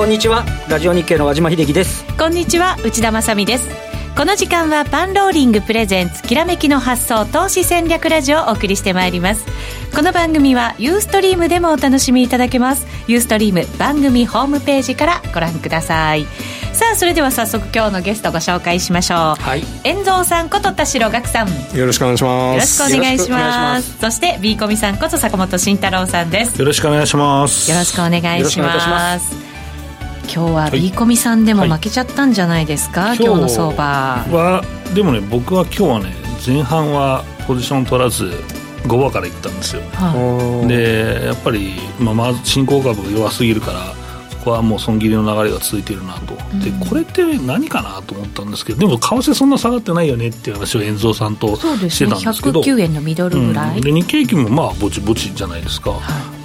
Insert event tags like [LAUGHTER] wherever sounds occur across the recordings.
こんにちは。ラジオ日経の和島秀樹です。こんにちは。内田まさです。この時間はパンローリングプレゼンツきらめきの発想投資戦略ラジオをお送りしてまいります。この番組はユーストリームでもお楽しみいただけます。ユーストリーム番組ホームページからご覧ください。さあそれでは早速今日のゲストご紹介しましょう、はい、遠蔵さんこと田代岳さん。よろしくお願いします。よろしくお願いします。そして B コミさんこと坂本慎太郎さんです。よろしくお願いします。よろしくお願いします今日は B コミさんでも負けちゃったんじゃないですか、はい、今日の相場。はでもね僕は今日はね前半はポジション取らず5番からいったんですよ、はでやっぱり、まあ、まず新興株弱すぎるからここはもう損切りの流れが続いているなと、うん、でこれって何かなと思ったんですけどでも為替そんな下がってないよねっていう話を遠蔵さんとしてたんですけど。そうね109円のミドルぐらい、うん、で日経平均もまあぼちぼちじゃないですか、は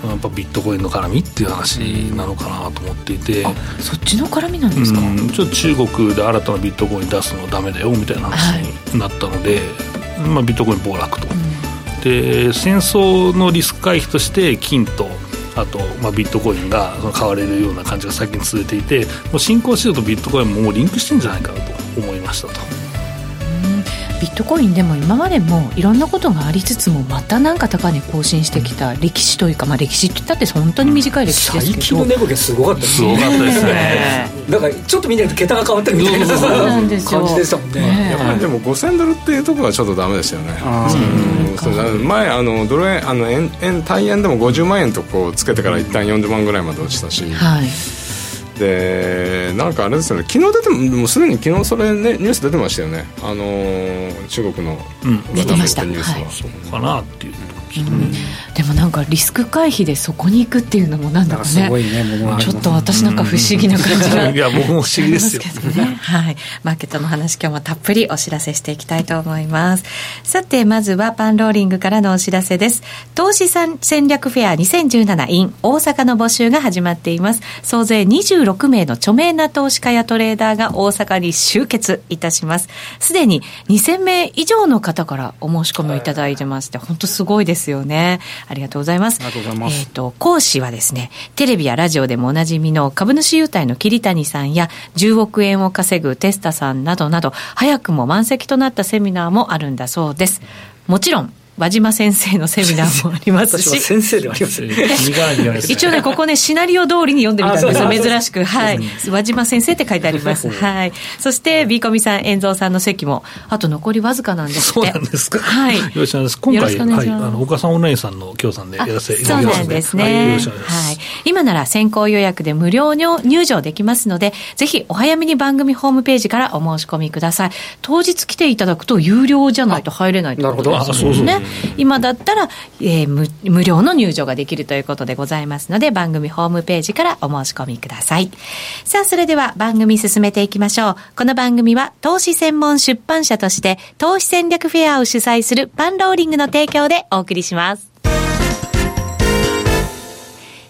い、やっぱビットコインの絡みっていう話なのかなと思っていて、そっちの絡みなんですか、うん、ちょっと中国で新たなビットコイン出すのダメだよみたいな話になったので、はい、まあ、ビットコイン暴落と、で戦争のリスク回避として金とあと、まあ、ビットコインが買われるような感じが最近続いていてもう新興市場とビットコインももうリンクしてるんじゃないかなと思いましたと。ビットコインでも今までもいろんなことがありつつもまたなんか高値更新してきた歴史というか、まあ、歴史って言ったって本当に短い歴史ですけど、最近の値動きすごかったですね。すごかったですねだからちょっと見ないと桁が変わったみたいな感じでしたもんね。ねやっぱりでも5000ドルっていうところはちょっとダメですよね。前あのドル円あの円円対円でも50万円とこうつけてから一旦40万ぐらいまで落ちたし、はいでなんかあれですよね昨日出てももうすでに昨日それねニュース出てましたよね。あのー、中国の出てました。ニュースは、はい、そうかなっていうでもなんかリスク回避でそこに行くっていうのもなんだかね。すごいねちょっと私なんか不思議な感じが、いや僕も不思議ですよ。ね、はい、マーケットの話今日もたっぷりお知らせしていきたいと思います。さてまずはパンローリングからのお知らせです。投資戦略フェア 2017in 大阪の募集が始まっています。総勢26名の著名な投資家やトレーダーが大阪に集結いたします。すでに2000名以上の方からお申し込みをいただいてまして、本当すごいですよねありがとうございます。ありがとうございます。えっ、ー、と、講師はですね、テレビやラジオでもおなじみの株主優待の桐谷さんや、10億円を稼ぐテスタさんなどなど、早くも満席となったセミナーもあるんだそうです。もちろん、和島先生のセミナーもありますし。先生ではありますね。[LAUGHS] 一応ね、ここね、シナリオ通りに読んでみたんですよ、珍しく。はい。和島先生って書いてあります。はい。そして、ビーコミさん、遠蔵さんの席も、あと残りわずかなんですそうなんですか？はい。よろしくお願いします。今回、はい、あの、岡さんオンラインさんの協賛でやらせていただきます。そうなんですね。はい。今なら先行予約で無料入場できますので、ぜひお早めに番組ホームページからお申し込みください。当日来ていただくと有料じゃないと入れないということですね。今だったら、えー、無無料の入場ができるということでございますので、番組ホームページからお申し込みください。さあ、それでは番組進めていきましょう。この番組は投資専門出版社として、投資戦略フェアを主催するパンローリングの提供でお送りします。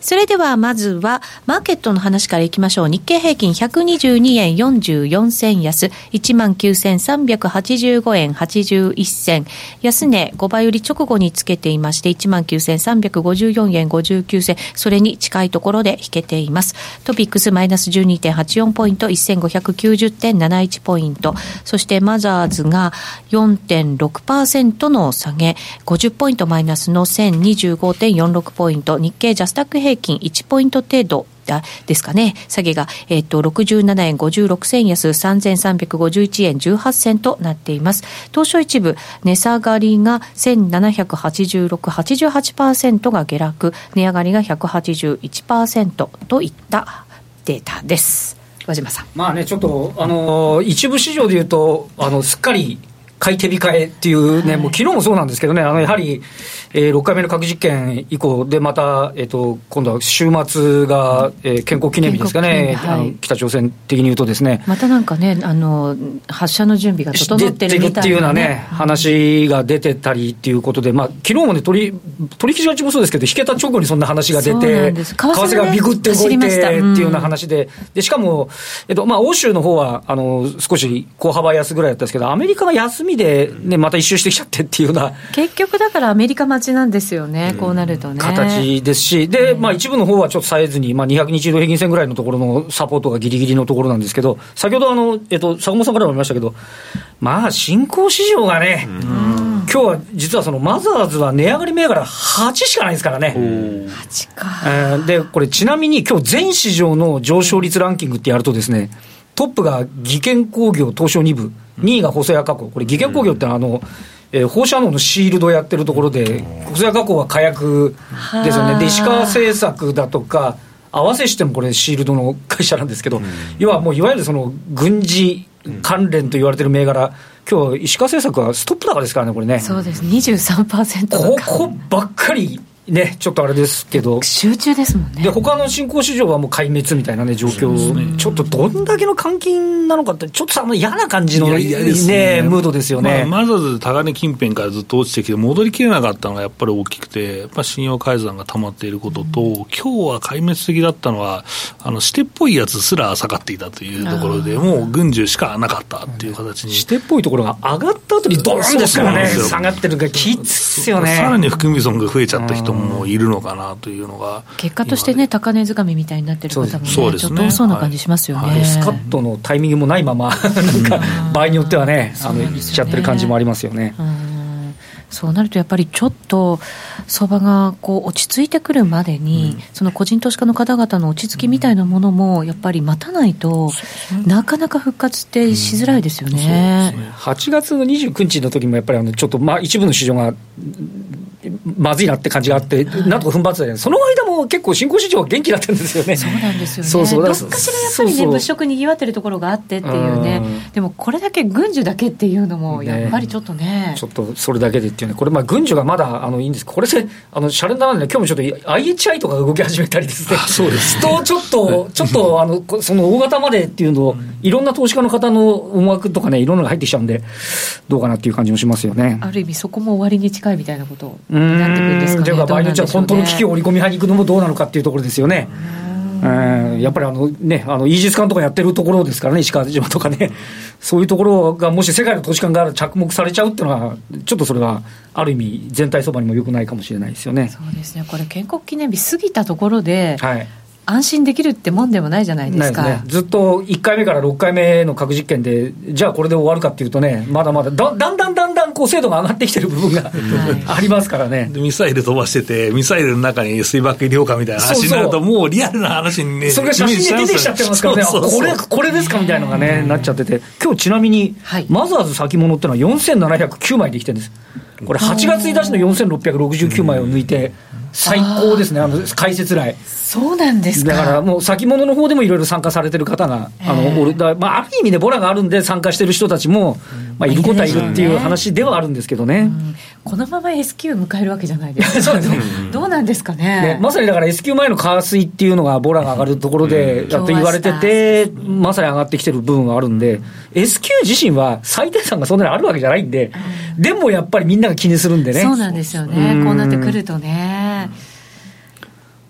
それではまずはマーケットの話からいきましょう。日経平均122円44銭安、19,385円81銭。安値5倍売り直後につけていまして、19,354円59銭。それに近いところで引けています。トピックスマイナス12.84ポイント、1590.71ポイント。そしてマザーズが4.6%の下げ、50ポイントマイナスの1025.46ポイント。日経ジャスタック平平均1ポイント程度ですかね。下げが、えっ、と、67円56銭安、3351円18銭となっています。東証一部、値下がりが1786、88%が下落、値上がりが181%といったデータです。和島さん。まあね、ちょっと、あの一部市場でいうと、あの、すっかり買い手控えっていうね、はい、もう昨日もそうなんですけどね、あのやはり、えー、6回目の核実験以降で、また、えーと、今度は週末が、えー、健康記念日ですかね、はい、あの北朝鮮的に言うとですね。またなんかね、あの発射の準備が整ってるみたいな、ね、っていうようなね、話が出てたりっていうことで、まあ昨日もね、取取引所もそうですけど、引けた直後にそんな話が出て、為替がビクって動いてっていうような話で、でしかも、えっとまあ、欧州の方はあの少し小幅安ぐらいだったんですけど、アメリカが休み人で、ね、また一周してきちゃってっていうような結局だからアメリカ待ちなんですよね、うん、こうなるとね。形ですし、で、まあ、一部の方はちょっとさえずに、まあ、200日移動平均線ぐらいのところのサポートがぎりぎりのところなんですけど、先ほどあの、えっと、坂本さんからもありましたけど、まあ、新興市場がね、うん今日は実はそのマザーズは値上がり銘柄8しかないですからね。8か。えー、で、これちなみに今日全市場の上昇率ランキングってやるとですね、トップが技研工業東証2部、2位が細谷加工。これ技研工業ってあの、えー、放射能のシールドやってるところで、細谷加工は火薬ですよね。で、石川製作だとか、合わせしてもこれシールドの会社なんですけど、要はもういわゆるその軍事関連と言われてる銘柄、今日石川製作はストップ高ですからね、これね。そうです、23%ここばっかりね、ちょっとあれですけど、集中ですもんね。で、他の新興市場はもう壊滅みたいなね、状況、ね、ちょっとどんだけの換金なのかって、ちょっとさ、嫌な感じのね、ねムードですよね。まあ、まず高値近辺からずっと落ちてきて、戻りきれなかったのがやっぱり大きくて、やっぱ信用改ざんが溜まっていることと、うん、今日は壊滅的だったのは、あの、してっぽいやつすら下がっていたというところで、もう軍需しかなかったっていう形に。してっぽいところが上がった後にドーンですからね、下がってるからきつっすよね。さらに含み損が増えちゃった人もいるのかな。なというのが結果としてね、高値掴みみたいになってる方もね、そうです。ね。ちょっとそうな感じしますよね、はい。はい、スカットのタイミングもないまま、なんか、場合によってはね、あのいっちゃってる感じもありますよね。そうなるとやっぱりちょっと相場がこう落ち着いてくるまでに、うん、その個人投資家の方々の落ち着きみたいなものもやっぱり待たないと、なかなか復活ってしづらいですよね。うん、ね。8月の29日の時もやっぱりあのちょっとまあ一部の市場がまずいなって感じがあって、なんとか踏ん張ってたじゃその間も結構、新興市場は元気だったんですよね。そうなんですよね。そうそう。どっかしらやっぱりね、物色にぎわってるところがあってっていうね、でもこれだけ軍需だけっていうのも、やっぱりちょっとね、ね、ちょっとそれだけでっていうね、これ、まあ軍需がまだあのいいんです。これせ、あのシャレにならない。今日もちょっと IHI とか動き始めたりですね、そうですとちょっと、ちょっとあのその大型までっていうのを、いろんな投資家の方の思惑とかね、いろんなのが入ってきちゃうんで、どうかなっていう感じもしますよね。ある意味、そこも終わりに近いみたいなことになってくるんですかね。というか、場合によっては本当の危機を織り込み派に行くのもどうなのかっていうところですよね。えやっぱりあの、ね、あのイージス艦とかやってるところですからね、石川島とかね、そういうところがもし世界の投資家が着目されちゃうっていうのは、ちょっとそれはある意味、全体相場にもよくないかもしれないですよね。そうですね、これ、建国記念日過ぎたところで、はい安心できるってもんでもないじゃないですか。ね、ずっと1回目から6回目の核実験で、じゃあこれで終わるかっていうとね、まだまだだだんだんだんだんこう精度が上がってきてる部分が、ありますからね。ミサイル飛ばしてて、ミサイルの中に水爆医療かみたいな話になると、もうリアルな話にね、それが写真で出てきちゃってますからね、[LAUGHS] これこれですかみたいなのがね、なっちゃってて、今日ちなみに、はい、マザーズ先物っていうのは4709枚できてるんです。これ8月1日の4669枚を抜いて、最高ですね、あの解説来。そうなんですだからもう先物の方でもいろいろ参加されてる方が、あのおる。だまあ、ある意味ね、ボラがあるんで参加してる人たちも、まあ、いることはいるっていう話ではあるんですけどね。このまま S q 迎えるわけじゃないですか。[LAUGHS] そうですどうなんですかねね。まさにだから S q 前の為替っていうのがボラが上がるところで、やっと言われてて、まさに上がってきてる部分はあるんで、S q 自身は最低算がそんなにあるわけじゃないんで、でもやっぱりみんなが気にするんでね。そうなんですよね。こうなってくるとね。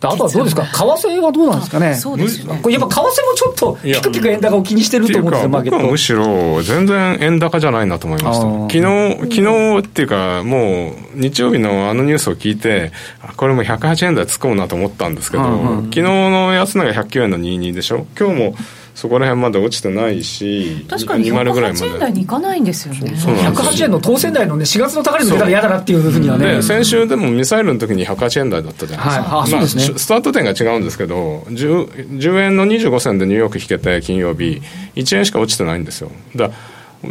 あとはどうですか、為替はどうなんですかね、そうですね。これやっぱ為替もちょっと、ピクピク円高を気にしてると思うんですよ、マーケット。むしろ、全然円高じゃないなと思いました、昨日昨日っていうか、もう日曜日のあのニュースを聞いて、これも108円台突っ込むなと思ったんですけど、昨日の安値が109円の22でしょ、今日も。そこら辺まで落ちてないし確かに108円台にいかないんですよね。そうそう108円の当選台のね4月の高値抜けたら嫌だなっていうふうにはね。先週でもミサイルの時に108円台だったじゃないですか、はい。あそうですね、まあ、スタート点が違うんですけど 10, 10円の25銭でニューヨーク引けて金曜日1円しか落ちてないんですよ。だ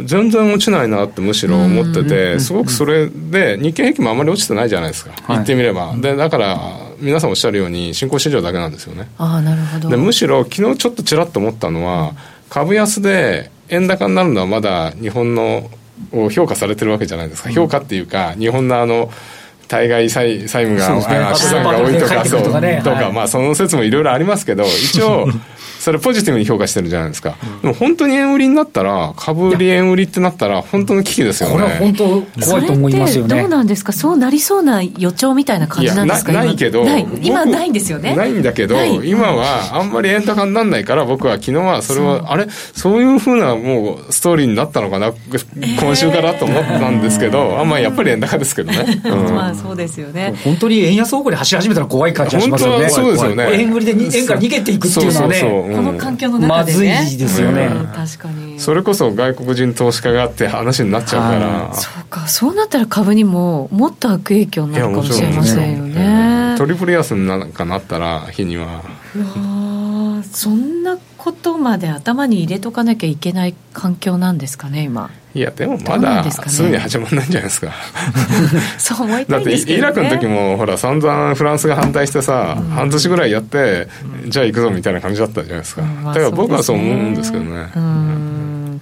全然落ちないなってむしろ思ってて、すごくそれで、日経平均もあまり落ちてないじゃないですか、言ってみれば。でだから皆さんおっしゃるように、新興市場だけなんですよね。あなるほど。でむしろ、昨日ちょっとちらっと思ったのは、株安で円高になるのはまだ日本のを評価されてるわけじゃないですか、評価っていうか、日本のあの、対外債債務が、ね、資産が多いとか、そう、とか、まあ、その説もいろいろありますけど、一応、[LAUGHS] それポジティブに評価してるじゃないですか、でも本当に円売りになったら株売り円売りってなったら本当の危機ですよね。これは本当怖いと思いますよね。どうなんですか？そうなりそうな予兆みたいな感じなんですか？ないけど今ないんですよね。ないんだけど今はあんまり円高にならないから僕は昨日はそれはあれ？そういうふうなもうストーリーになったのかな？今週からと思ったんですけど、あんまあやっぱり円高ですけどね、[LAUGHS] まあそうですよね。本当に円安方向に走り始めたら怖い感じがしますよね。そうですよね。円売りで円から逃げていくっていうのはねこの環境の中で、ね、まずいですよね、確かに。それこそ外国人投資家があって話になっちゃうから。そうか。そうなったら株にももっと悪影響になるかもしれませんよね。トリプル安になんかなったら日には。うわそんなことまで頭に入れとかなきゃいけない環境なんですかね今いやでもまだすぐに始まらないんじゃないですか。[LAUGHS] そう思いたいですけど、ね、だってイラクの時もほら散々フランスが反対してさ、うん、半年ぐらいやって、うん、じゃあ行くぞみたいな感じだったじゃないですか、うん、だから僕はそう思うんですけどね、うん。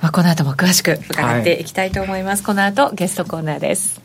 まあ、この後も詳しく伺ってい。きたいと思います、はい、この後ゲストコーナーです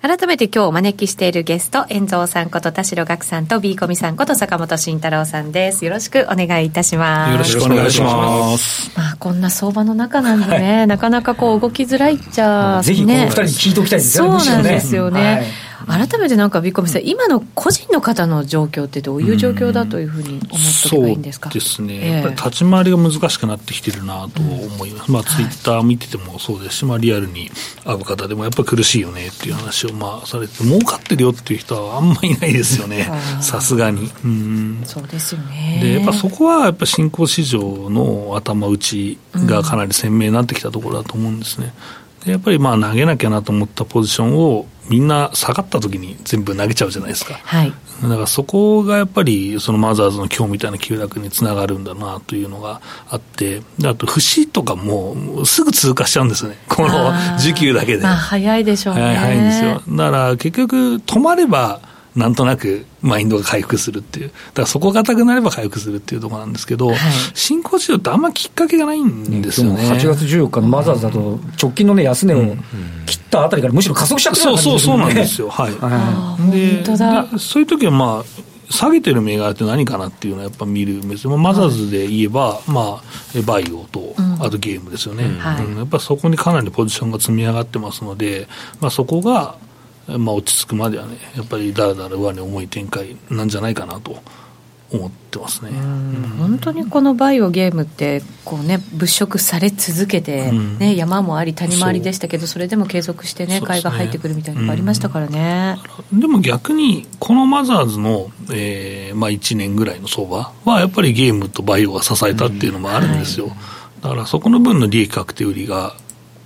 改めて今日お招きしているゲスト、遠蔵さんこと田代岳さんと B コミさんこと坂本慎太郎さんです。よろしくお願いいたします。よろしくお願いします。まあ、こんな相場の中なんでね、はい、なかなかこう動きづらいっちゃ、ね、ぜひこの二人に聞いておきたいですね。そうなんですよね。はい改めてなんかビッコミさん、今の個人の方の状況ってどういう状況だというふうに思っておけばいいんですか、そうですね、えー、やっぱり立ち回りが難しくなってきてるなと思います、うん、まあ、ツイッター見ててもそうですし、まあ、リアルに会う方でもやっぱり苦しいよねっていう話をまあされて、儲かってるよっていう人はあんまりいないですよね、さすがに。うん、そうですよね。でやっぱそこはやっぱ新興市場の頭打ちがかなり鮮明になってきたところだと思うんですね。でやっぱりまあ投げなきゃなと思ったポジションをみんな下がった時に全部投げちゃうじゃないですか。はい。だからそこがやっぱりそのマザーズの今日みたいな急落につながるんだなというのがあって、あと節とかもすぐ通過しちゃうんですよね。この需給だけで。まあ早いでしょうね。早いんですよ。だから結局止まればなんとなくマインドが回復するっていう、だからそこが硬くなれば回復するっていうところなんですけど、はい、新興市場ってあんまきっかけがないんですよね。8月14日のマザーズだと、直近のね、安値を切ったあたりからむしろ加速しちゃった、そうそうそうなんですよ。はい。本当だ。そういう時はまあ、下げてる銘柄って何かなっていうのはやっぱ見るんですマザーズで言えば、はい、まあ、バイオと、あとゲームですよね、うん、やっぱそこにかなりポジションが積み上がってますので、まあ、そこがまあ、落ち着くまではね、やっぱりだらだら上に重い展開なんじゃないかなと思ってますね、本当にこのバイオゲームってこう、ね、物色され続けて、ね、うん、山もあり、谷回りでしたけど、それでも継続してね、買いが入ってくるみたいなのがありましたからね、うん、でも逆に、このマザーズの、えーまあ、1年ぐらいの相場は、やっぱりゲームとバイオが支えたっていうのもあるんですよ。うん。はい、だからそこの分の利益確定売りが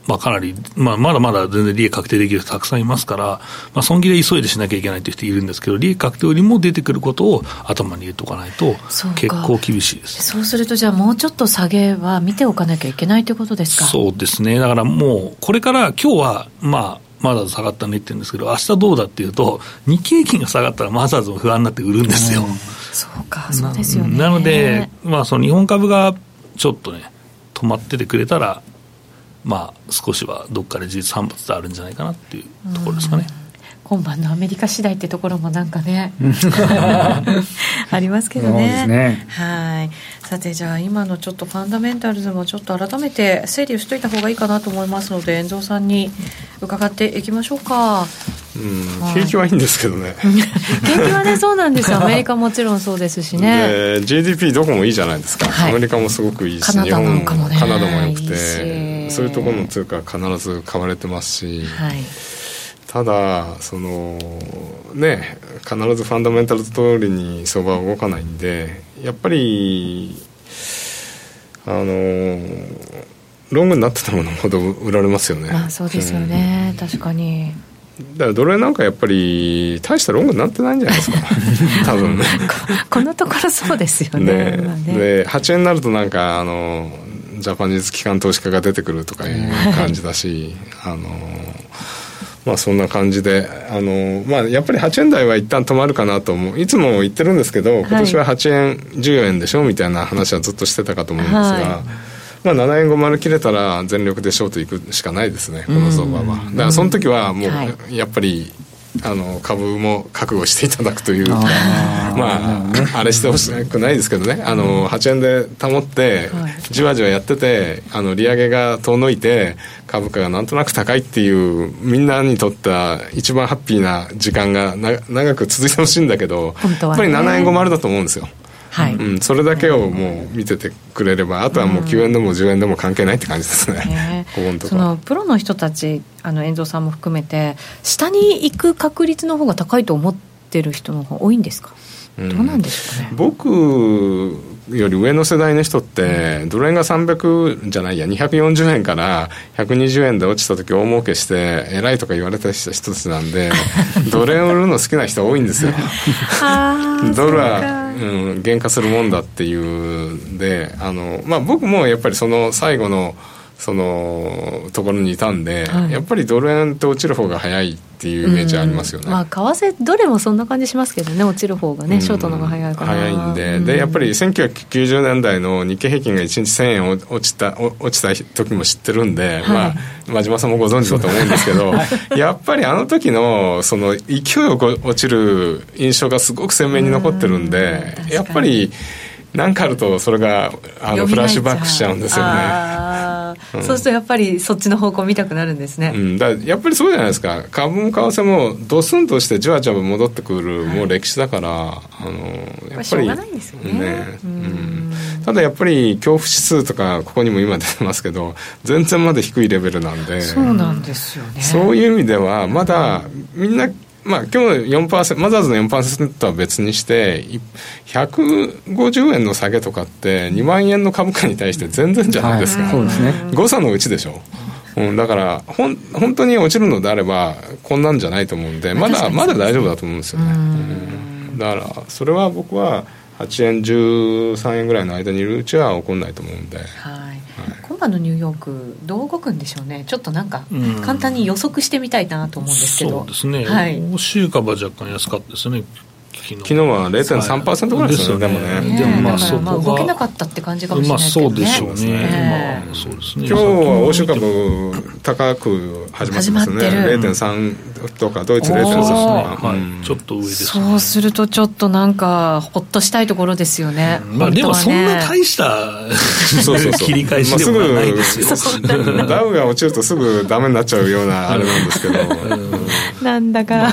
まあ、かなり、まあ、まだまだ全然利益確定できる人たくさんいますから、まあ、損切れ急いでしなきゃいけないという人いるんですけど、利益確定よりも出てくることを頭に入れておかないと、結構厳しいです。そうすると、じゃあ、もうちょっと下げは見ておかなきゃいけないということですか？そうですね、だからもう、これから今日は、まあ、マザーズ下がったねって言うんですけど、明日どうだっていうと、日経平均が下がったらマザーズも不安になって売るんですよ。そうか、そうですよね。なので、まあ、その日本株がちょっとね、止まっててくれたら、まあ、少しはどっかで事実反発であるんじゃないかなっていうところですかね。今晩のアメリカ次第ってところもなんかね [LAUGHS] [LAUGHS] ありますけどね。ね。はい。さてじゃあ今のちょっとファンダメンタルズもちょっと改めて整理をしといた方がいいかなと思いますので遠藤さんに伺っていきましょうか。うん、景気はいいんですけどね。[LAUGHS] 景気はねそうなんですよ。アメリカもちろんそうですしね。GDP どこもいいじゃないですか、はい、アメリカもすごくいいしカナダなんかもねカナダもよくてそういうところの通貨必ず買われてますし、はい、ただそのね必ずファンダメンタルズ通りに相場は動かないんでやっぱりあのロングになってたものほど売られますよね。まあそうですよね、うん、確かに。だからドル円なんかやっぱり大したロングになってないんじゃないですか。[LAUGHS] 多分ね。このところそうですよね。ね。ね。で8円になるとなんかあのジャパニーズ機関投資家が出てくるとかいう感じだし、はい、あのまあそんな感じであの、まあ、やっぱり8円台は一旦止まるかなと思う。いつも言ってるんですけど今年は8円、14円でしょみたいな話はずっとしてたかと思うんですが、はい。まあ、7円50切れたら全力でショートいくしかないですね、この相場は。だからその時はもう、やっぱりあの株も覚悟していただくという。か [LAUGHS] まあ、あれしてほしくないですけどね。あの8円で保ってじわじわやっててあの利上げが遠のいて株価がなんとなく高いっていうみんなにとっては一番ハッピーな時間がな長く続いてほしいんだけど、ね、やっぱり7円50だと思うんですよ。はい。うん、それだけをもう見ててくれればあとはもう9円でも10円でも関係ないって感じですね、ここ。そのプロの人たちあの遠藤さんも含めて下に行く確率の方が高いと思ってる人の方が多いんですか？どうなんですかね、僕より上の世代の人ってドル円が300じゃないや240円から120円で落ちた時大儲けして偉いとか言われた人たちなんで [LAUGHS] ドル円売るの好きな人多いんですよ。[LAUGHS] ドルは、うん、減価するもんだっていうであの、まあ、僕もやっぱりその最後のそのところにいたんで、はい、やっぱりドル円って落ちる方が早いっていうイメージありますよね、まあ、為替どれもそんな感じしますけどね。落ちる方がね、ショートの方が早いから。早いんで,、でやっぱり1990年代の日経平均が1日1000円落ちた落ちた時も知ってるんで、はい、まあ真島さんもご存知だと思うんですけど、はい、[LAUGHS] やっぱりあの時のその勢いよく落ちる印象がすごく鮮明に残ってるんでやっぱり何かあるとそれがあのフラッシュバックしちゃうんですよね。そうするとやっぱりそっちの方向見たくなるんですね、うん、だやっぱりそうじゃないですか。株も為替もドスンとしてじわじわ戻ってくる、もう歴史だからあのやっぱりね、ね、うん、ただやっぱり恐怖指数とかここにも今出てますけど全然まだ低いレベルなんで。そうなんですよね。そういう意味ではまだみんなまあ、今日の4%マザーズの4%とは別にして150円の下げとかって2万円の株価に対して全然じゃないですか、はい、そうですね。誤差のうちでしょ。うん、だからほん本当に落ちるのであればこんなんじゃないと思うんでまだまだ大丈夫だと思うんですよね、うん、だからそれは僕は8円13円ぐらいの間にいるうちは起こんないと思うんで、はい今晩のニューヨークどう動くんでしょうね。ちょっとなんか簡単に予測してみたいなと思うんですけど、そうですね、はい、欧州株は若干安かったですね。昨日。は0.3%ぐらいですよね、でもね。でもまあそこが。動けなかったって感じかもしれないね、まあそうでしょうね。まあそうですね。今日は欧州株高く始まってますね。0.3とかドイツ0.3とか、はい、ちょっと上です、そうするとちょっとなんかほっとしたいところですよね。まあでもそんな大したそうそう [LAUGHS] 切り返しでもないですよ。[LAUGHS] ダウが落ちるとすぐダメになっちゃうようなあれなんですけど。[LAUGHS] なんだか、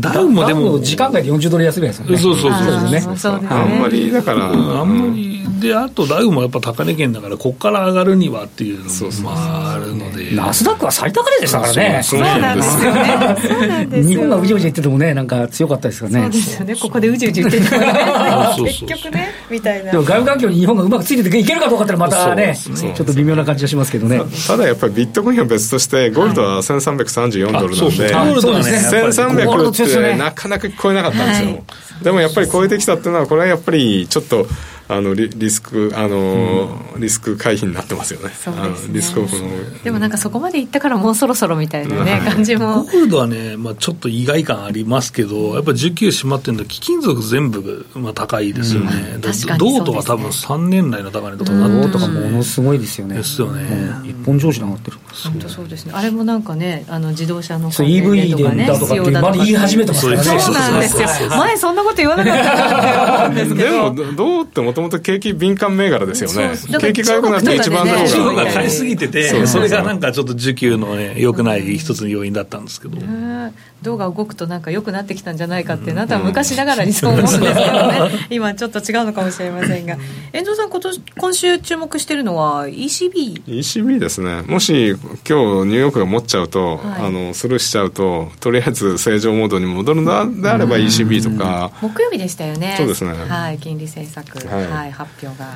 ダウもでも。時間外で40ドル安いですよね。そうそうそうね。そう。あんまりだから、あんまりであとダウもやっぱ高値圏だからここから上がるにはっていうのもあるので。ナスダックは最高値でしたからね。そうなんですよね日本がうじうじ言っててもねなんか強かったですよね。そうですよね。ここでうじうじ言ってても結局ねみたいな。でも外部環境に日本がうまくついてていけるかどうかってまたねちょっと微妙な感じがしますけどね。ただやっぱりビットコインは別としてゴールドは1334ドルなんでゴールドはね1300ってなかなか聞こえなかったんですよ。でもやっぱり超えてきたっていうのはこれはやっぱりちょっとあのリリスクあの、うん、リスク回避になってますよね。そうですねリスクオフのでもなんかそこまでいったからもうそろそろみたいなね、感じも。ゴールドはね、まあちょっと意外感ありますけど、やっぱり19閉まってるの貴金属全部まあ高いですよね。うん、銅とか多分3年来の高値とかなって銅とかものすごいですよね。ですよね。一本上司になってる。本当そうですね。あれもなんかね、あの自動車の、そう EV でだとかってまだ言い始めてますからね。そうなんですよ。前そんなこと言わなかったんですけど。でも銅ってもともと景気敏感銘柄ですよね。景気が良くなって一番中国が買いすぎてて、それがなんかちょっと需給のね、良くない一つの要因だったんですけど。銅が動くとなんか良くなってきたんじゃないかっていうのは、昔ながらにそう思うんですけどね、今ちょっと違うのかもしれませんが、遠藤さん今年、今週注目してるのは ECB。ECB ですね。もし今日ニューヨークが持っちゃうと、はい、あのスルーしちゃうと、とりあえず正常モードに戻るのであれば ECB とか。木曜日でしたよね。そうですね。はい、金利政策、はい、はい、発表が。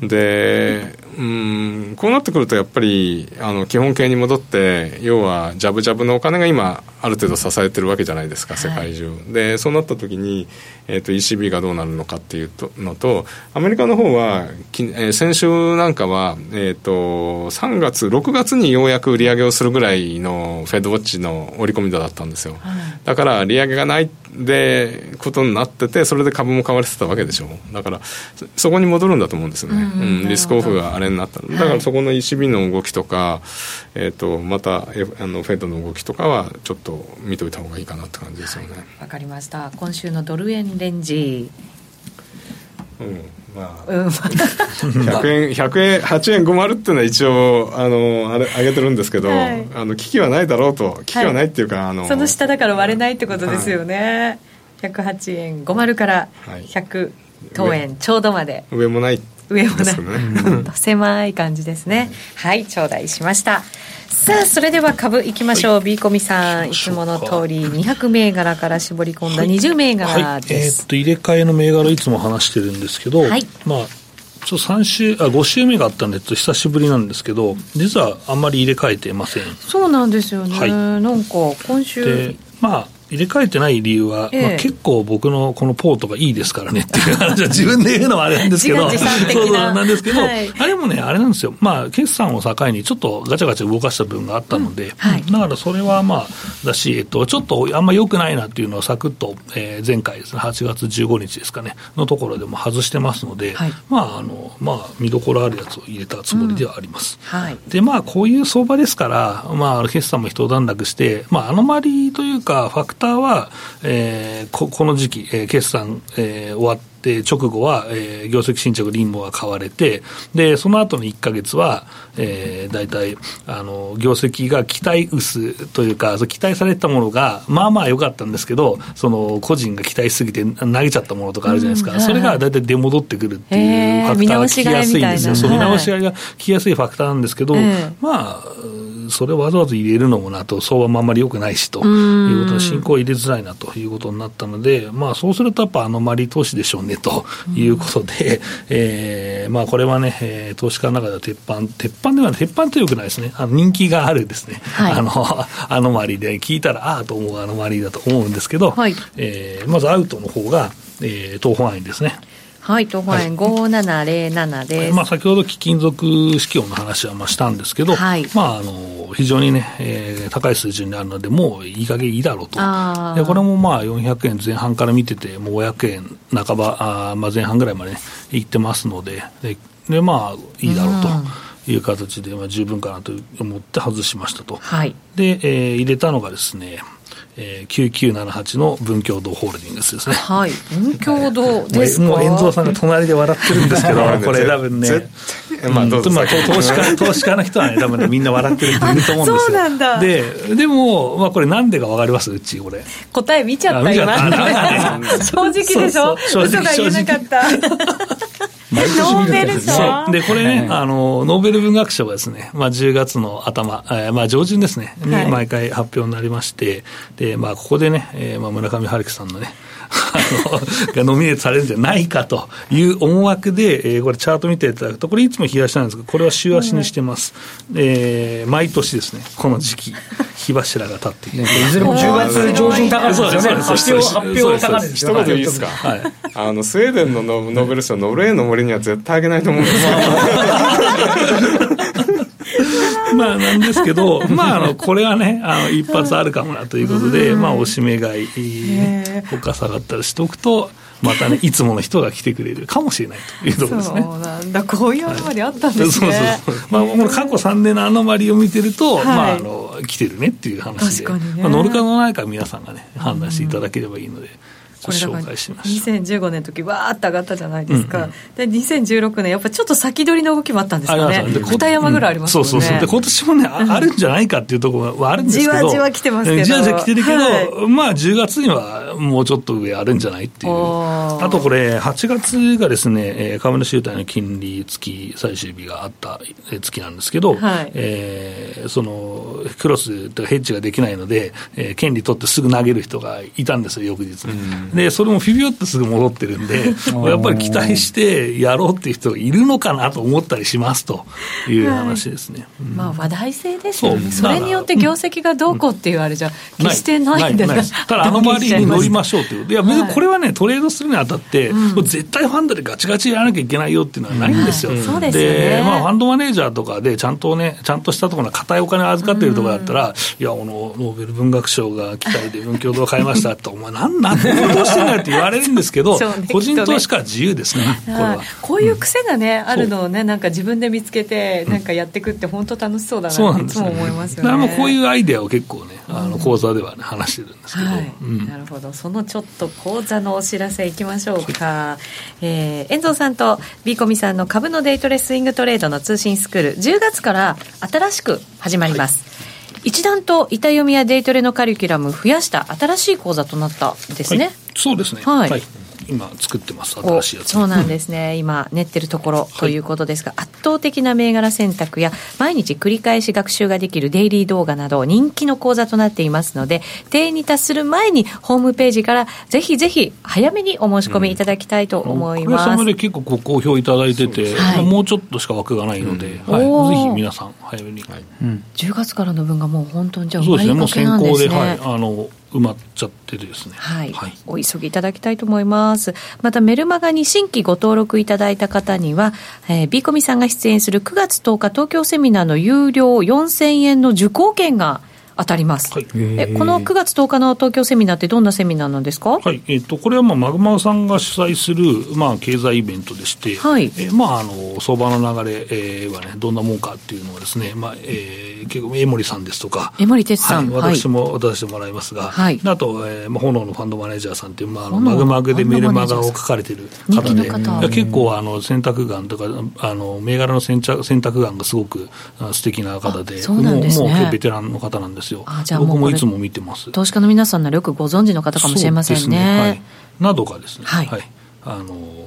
で、うん、こうなってくるとやっぱりあの基本形に戻って要はジャブジャブのお金が今ある程度支えてるわけじゃないですか世界中、はい、でそうなった時に、えーと、ECB がどうなるのかっていうのとアメリカの方はき、えー、先週なんかは、えーと、3月6月にようやく利上げをするぐらいのフェドウォッチの織り込みだったんですよ、はい、だから利上げがないでことになっててそれで株も買われてたわけでしょ。だからそこに戻るんだと思うんですよね、うん、リスクオフがあれになっただからそこの ECB の動きとか、えーと、またあのフェッドの動きとかはちょっと見といた方がいいかなって感じですよね。わ、はい、かりました。今週のドル円レンジ。うんまあ、うん、100円100円8円50っていうのは一応あのあれ上げてるんですけど、はい、あの危機はないだろうと危機はないっていうか、はい、あのその下だから割れないってことですよね、はい、108円50から100等円ちょうどまで。上もない上もない、ね、[LAUGHS] 狭い感じですね。はい頂戴しましたさあそれでは株いきましょう、はい、ビーコミさんいつもの通り200銘柄から絞り込んだ20銘柄です、はい。はい、えー、っと入れ替えの銘柄いつも話してるんですけど、はい、まあちょ3週あ5週目があったんで久しぶりなんですけど実はあんまり入れ替えてません。そうなんですよね、はい、なんか今週まあ入れ替えてない理由は、ええ、まあ、結構僕のこのポートがいいですからねっていう [LAUGHS] 話は自分で言うのはあれなんですけど、そうそうなんですけど、はい、あれもね、あれなんですよ、まあ、決算を境にちょっとガチャガチャ動かした部分があったので、うんはい、だからそれはまあ、だし、えっと、ちょっとあんま良くないなっていうのをサクッと、えー、前回ですね、8月15日ですかね、のところでも外してますので、はい、まあ、あの、まあ、見どころあるやつを入れたつもりではあります。うん、はい、で、まあ、こういう相場ですから、まあ、決算も一段落して、まあ、アノマリというか、ファクターは、えー、ここの時期、えー、決算、えー、終わって、で直後は、えー、業績進捗、リンボが買われて、でその後の1か月は、えー、大体あの業績が期待薄というか、期待されたものが、まあまあ良かったんですけど、その個人が期待しすぎて投げちゃったものとかあるじゃないですか、うん、それが大体出戻ってくるっていうファクターが聞きやすいんですよ、見直しが聞きやすいファクターなんですけど、まあ、それをわざわざ入れるのもなと、相場もあんまり良くないしということで、進行入れづらいなということになったので、まあ、そうするとやっぱアノマリ投資でしょうねということで、うん、えー、まあ、これはね、えー、投資家の中では鉄板、鉄板では鉄板ってよくないですね、あの人気があるですね、はい、あのアノマリで聞いたら、ああと思うアノマリだと思うんですけど、はい、えー、まずアウトの方が、えー、東方安易ですね。はい、東方円5707です、はい、まあ、先ほど貴金属指標の話はまあしたんですけど、はい、まあ、あの非常にね、えー、高い水準にあるので、もういい加減いいだろうと、でこれもまあ400円前半から見てて、もう500円半ば、あまあ、前半ぐらいまで、ね、いってますので、ででまあ、いいだろうと。いう形で、まあ、十分かなと思って外しましたと。はい、で、えー、入れたのがですね、えー、9978の文教堂ホールディングスですね。はい。文教堂 [LAUGHS] ですか？もう、遠藤さんが隣で笑ってるんですけど、[LAUGHS] これ多分ね、まあ、どうまあ、投資家、投資家の人はね、多分ね、みんな笑ってる人いると思うんですよ。そうなんだ。で、でも、まあ、これなんでかわかります？うち、これ。答え見ちゃった、今。[LAUGHS] 正直でしょ？そうそう嘘が言えなかった。ノーベル賞で、これね、あの、ノーベル文学賞がですね、まあ、10月の頭、えー、まあ、上旬ですね、に毎回発表になりまして、で、まあ、ここでね、えー、まあ、村上春樹さんのね、[LAUGHS] がノミネートされるんじゃないかという思惑で、えー、これチャート見ていただくと、これいつも東なんですが、これは週足にしてます。うん、えー、毎年ですね、この時期、[LAUGHS] 火柱が立っている。いずれも10月上旬高値ですよね。発表、発表高値です一言いいですか？はい。あの、スウェーデンのノーベル賞、ノルウェーの森には絶対あげないと思うんですよ。[LAUGHS] [LAUGHS] まあなんですけど、[LAUGHS] まあ、あのこれはね、あの一発あるかもなということで、まあ、おしめ買い、他下がったりしておくと、またね、[LAUGHS] いつもの人が来てくれるかもしれないというところですね。そうなんだ、こういうアノマリあったんですね。はい、そうそう。まあ、この過去3年のアノマリを見てると、はい、まあ、あの、来てるねっていう話で、ね、まあ、乗るか乗らないか皆さんがね、判断していただければいいので。これだから2015年の時わーって上がったじゃないですか、うんうん、で2016年やっぱちょっと先取りの動きもあったんですよね。二山ぐらいありますもんね、うん、そうそうそう。で今年もねあるんじゃないかっていうところはあるんですけど。じわじわ来てますけど。じわじわ来てるけど、はい、まあ10月にはもうちょっと上あるんじゃないっていう。あとこれ8月がですね株主優待の金利付き最終日があった月なんですけど、はい、えー、そのクロスとかヘッジができないので、えー、権利取ってすぐ投げる人がいたんですよ翌日、うん。で、それもフィビオってすぐ戻ってるんで、[LAUGHS] やっぱり期待してやろうっていう人がいるのかなと思ったりしますという話ですね。はいうん、まあ話題性ですよね。そ。それによって業績がどうこうっていうあれじゃ、決してないんだな、ただ、あの周りに乗りましょうといういや別にこれはね、トレードするにあたって、もう絶対ファンドでガチガチやらなきゃいけないよっていうのはないんですよ、でまあ、ファンドマネージャーとかでちゃんとねちゃんとしたところの硬いお金を預かっているところだったら、いやこのノーベル文学賞が期待で文教堂を買いましたってお前なんなんどうしてんだよって言われるんですけど、[LAUGHS] 個人投資家は自由ですねこれは。こういう癖がね、あるのをねなんか自分で見つけてなんかやっていくって本当楽しそうだなっていつも思いますよね。だからこういうアイデアを結構ねあの講座ではね話してるんですけど、はい。うん、なるほど。そのちょっと講座のお知らせいきましょうか、えー、遠藤さんとビーコミさんの株のデイトレスイングトレードの通信スクール10月から新しく始まります、はい、一段と板読みやデイトレのカリキュラム増やした新しい講座となったですね、はい、そうですね。はい、はい今作ってます新しいやつ。そうなんですね。[LAUGHS] 今練ってるところということですが、はい、圧倒的な銘柄選択や毎日繰り返し学習ができるデイリー動画など人気の講座となっていますので定員に達する前にホームページからぜひぜひ早めにお申し込みいただきたいと思います、うん、で結構ご好評いただいてて、はい、もうちょっとしか枠がないので、うん、はい、ぜひ皆さん早めに、はい。うん、10月からの分がもう本当にじゃあそうですね。もう先行で、はい、あの埋まっちゃってですね、はい、はい、お急ぎいただきたいと思います。またメルマガに新規ご登録いただいた方には、えー、ビーコミさんが出演する9月10日東京セミナーの有料4000円の受講券が当たります、はい、えこの9月10日の東京セミナーってどんなセミナーなんですか、はい。えーと、これはまあマグマさんが主催する、まあ、経済イベントでして、はい。えーまあ、あの相場の流れ、えー、は、ね、どんなもんかっていうのをですね、まあえー、結構江森さんですとか江森哲さん、はい、私も渡してもらいますが、はい、あと、えーまあ、炎のファンドマネージャーさんっていう、まあ、あのマグマグでメルマガを書かれてる方で結構あの選択眼とかあの銘柄の選択選択眼がすごく素敵な方でそうなんですね、もうベテランの方なんですよ。あじゃあもうもいつも見てます投資家の皆さんならよくご存知の方かもしれませんね。ねはい、などがですね、はい、はい、あの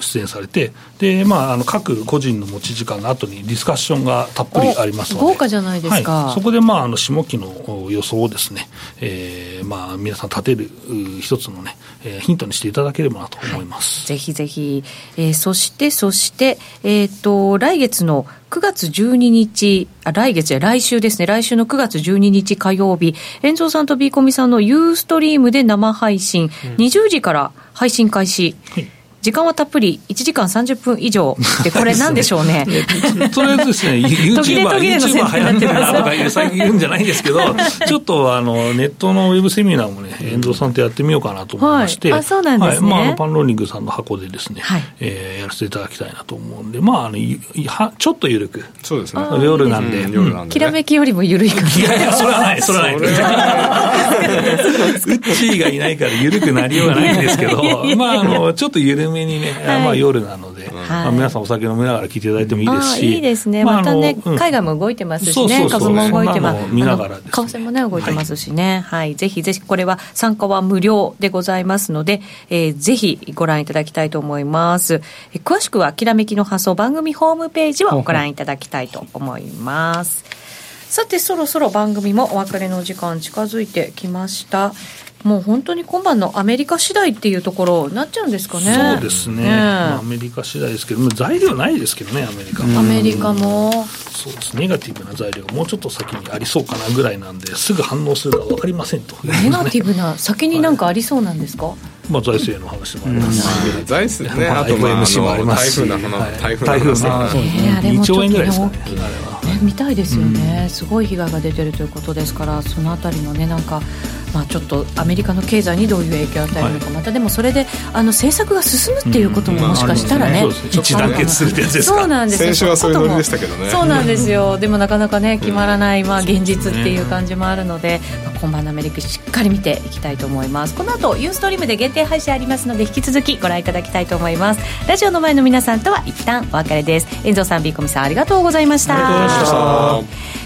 出演されてで、まあ、あの各個人の持ち時間の後にディスカッションがたっぷりありますので豪華じゃないですか、はい、そこで、まあ、あの下期の予想をですね、えーまあ、皆さん立てる一つのね、えー、ヒントにしていただければなと思います、ぜひぜひ、えー、そしてそして、えーと来月の9月12日、あ来月や来週ですね、来週の9月12日火曜日、遠藤さんとビーコミさんのユーストリームで生配信、うん、20時から配信開始。はい時間はたっぷり1時間30分以上。でこれなんでしょうね。とりあえずですね [LAUGHS] YouTuber, YouTuber 流行ってるなとか最近言うんじゃないんですけどちょっとあのネットのウェブセミナーもね遠藤さんとやってみようかなと思いまして、はい、あそうなんですね、はい、まあ、パンローニングさんの箱でですね、はい、えー、やらせていただきたいなと思うんでまああのはちょっと緩くそうですね夜なんで、夜なんで、きらめきよりも緩いかいやいやそれはないそれはないウッチーがいないから緩くなりようがないんですけどまああのちょっと緩めにね、まあ夜なので、まあ、皆さんお酒飲みながら聞いていただいてもいいですし、いいですね、またね、海外も動いてますしね、株も動いてます、見ながら為替もね、動いてますしね、はい、ぜひぜひ、これは参加は無料でございますので、えー、ぜひご覧いただきたいと思います。詳しくは、きらめきの発送番組ホームページをご覧いただきたいと思います。さて、そろそろ番組もお別れの時間近づいてきました。もう本当に今晩のアメリカ次第っていうところになっちゃうんですかね。そうですね。ねまあ、アメリカ次第ですけど、材料ないですけどね、アメリカ。アメリカも。そうです。ネガティブな材料がもうちょっと先にありそうかなぐらいなんで、すぐ反応するか分かりませんと、ね、ネガティブな、先になんかありそうなんですか、はい。まあ、財政の話もありますし、うん、財政ね、あと、まあ、MC もありますし、台風の、台風の、2兆円ぐらいですかね、見たいですよね、うん、すごい被害が出てるということですから、そのあたりのね、なんか、まあ、ちょっとアメリカの経済にどういう影響を与えるのか、はい、またでもそれであの政策が進むっていうことももしかしたらね、うんまあね、一団結するってやつですか。そうなんです先週はそういうノリでしたけどね。そうなんですよ。でもなかなかね決まらない、まあ、現実っていう感じもあるので、まあ、今晩のアメリカしっかり見ていきたいと思います。この後ユーストリームで限定配信ありますので引き続きご覧いただきたいと思います。ラジオの前の皆さんとは一旦お別れです。遠藤さんビーコミさんありがとうございました。ありがとうございました